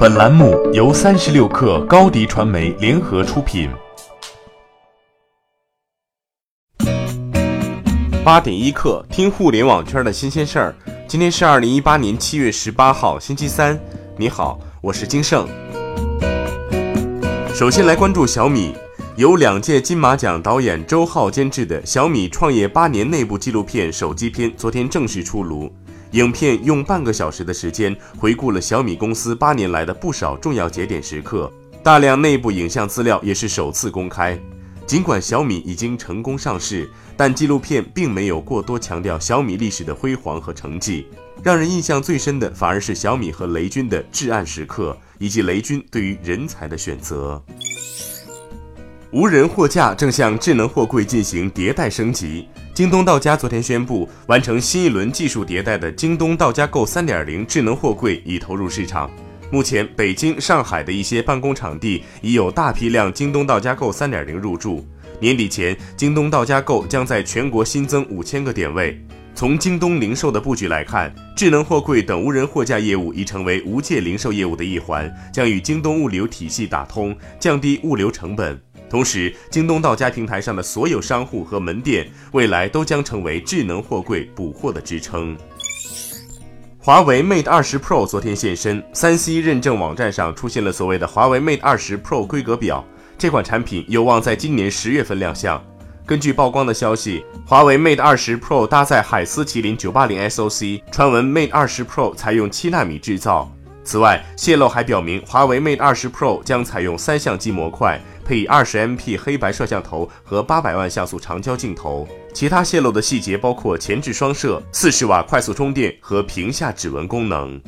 本栏目由三十六氪高低传媒联合出品。八点一刻，听互联网圈的新鲜事儿。今天是二零一八年七月十八号，星期三。你好，我是金盛。首先来关注小米，由两届金马奖导演周浩监制的小米创业八年内部纪录片手机片昨天正式出炉。影片用半个小时的时间回顾了小米公司八年来的不少重要节点时刻，大量内部影像资料也是首次公开。尽管小米已经成功上市，但纪录片并没有过多强调小米历史的辉煌和成绩。让人印象最深的反而是小米和雷军的至暗时刻，以及雷军对于人才的选择。无人货架正向智能货柜进行迭代升级。京东到家昨天宣布，完成新一轮技术迭代的京东到家购3.0智能货柜已投入市场。目前，北京、上海的一些办公场地已有大批量京东到家购3.0入驻。年底前，京东到家购将在全国新增五千个点位。从京东零售的布局来看，智能货柜等无人货架业务已成为无界零售业务的一环，将与京东物流体系打通，降低物流成本。同时，京东到家平台上的所有商户和门店，未来都将成为智能货柜补货的支撑。华为 Mate 20 Pro 昨天现身，三 C 认证网站上出现了所谓的华为 Mate 20 Pro 规格表，这款产品有望在今年十月份亮相。根据曝光的消息，华为 Mate 20 Pro 搭载海思麒麟980 SoC，传闻 Mate 20 Pro 采用七纳米制造。此外，泄露还表明，华为 Mate 20 Pro 将采用三相机模块。配以二十 MP 黑白摄像头和八百万像素长焦镜头，其他泄露的细节包括前置双摄、四十瓦快速充电和屏下指纹功能。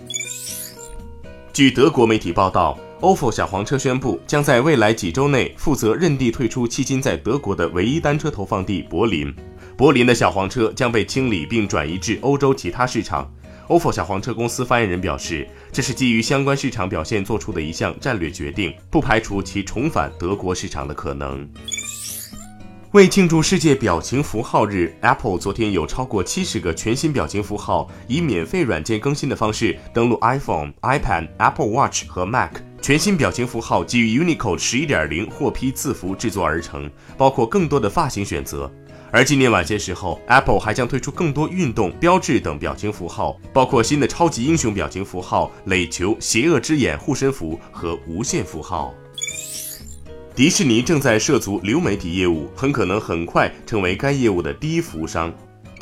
据德国媒体报道，ofo 小黄车宣布将在未来几周内负责认地退出迄今在德国的唯一单车投放地柏林，柏林的小黄车将被清理并转移至欧洲其他市场。Ofo 小黄车公司发言人表示，这是基于相关市场表现做出的一项战略决定，不排除其重返德国市场的可能。为庆祝世界表情符号日，Apple 昨天有超过七十个全新表情符号以免费软件更新的方式登录 iPhone、iPad、Apple Watch 和 Mac。全新表情符号基于 Unicode 十一点零获批字符制作而成，包括更多的发型选择。而今年晚些时候，Apple 还将推出更多运动标志等表情符号，包括新的超级英雄表情符号、垒球、邪恶之眼护身符和无限符号。迪士尼正在涉足流媒体业务，很可能很快成为该业务的第一服务商。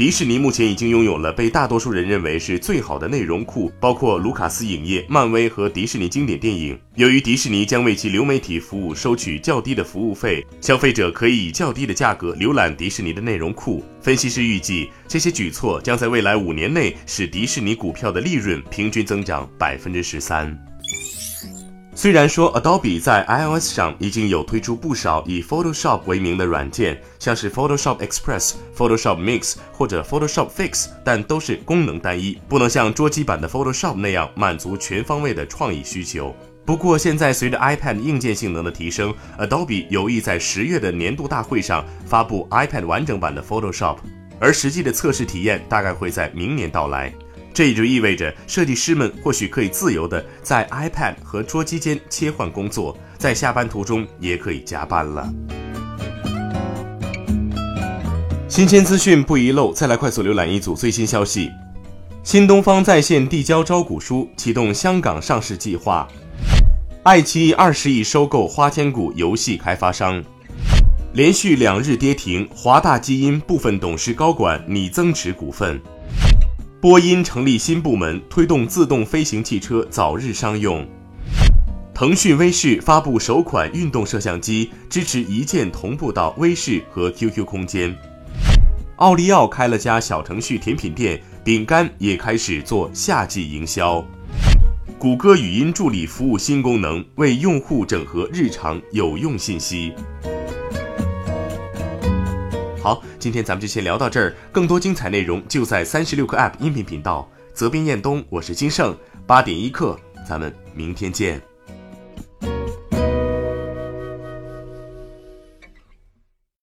迪士尼目前已经拥有了被大多数人认为是最好的内容库，包括卢卡斯影业、漫威和迪士尼经典电影。由于迪士尼将为其流媒体服务收取较低的服务费，消费者可以以较低的价格浏览迪士尼的内容库。分析师预计，这些举措将在未来五年内使迪士尼股票的利润平均增长百分之十三。虽然说 Adobe 在 iOS 上已经有推出不少以 Photoshop 为名的软件，像是 Photoshop Express、Photoshop Mix 或者 Photoshop Fix，但都是功能单一，不能像桌机版的 Photoshop 那样满足全方位的创意需求。不过，现在随着 iPad 硬件性能的提升，Adobe 有意在十月的年度大会上发布 iPad 完整版的 Photoshop，而实际的测试体验大概会在明年到来。这也就意味着，设计师们或许可以自由的在 iPad 和桌机间切换工作，在下班途中也可以加班了。新鲜资讯不遗漏，再来快速浏览一组最新消息：新东方在线递交招股书，启动香港上市计划；爱奇艺二十亿收购花千骨游戏开发商；连续两日跌停，华大基因部分董事高管拟增持股份。波音成立新部门，推动自动飞行汽车早日商用。腾讯微视发布首款运动摄像机，支持一键同步到微视和 QQ 空间。奥利奥开了家小程序甜品店，饼干也开始做夏季营销。谷歌语音助理服务新功能，为用户整合日常有用信息。好，今天咱们就先聊到这儿。更多精彩内容就在三十六课 App 音频频道。责编：彦东，我是金盛。八点一刻，咱们明天见。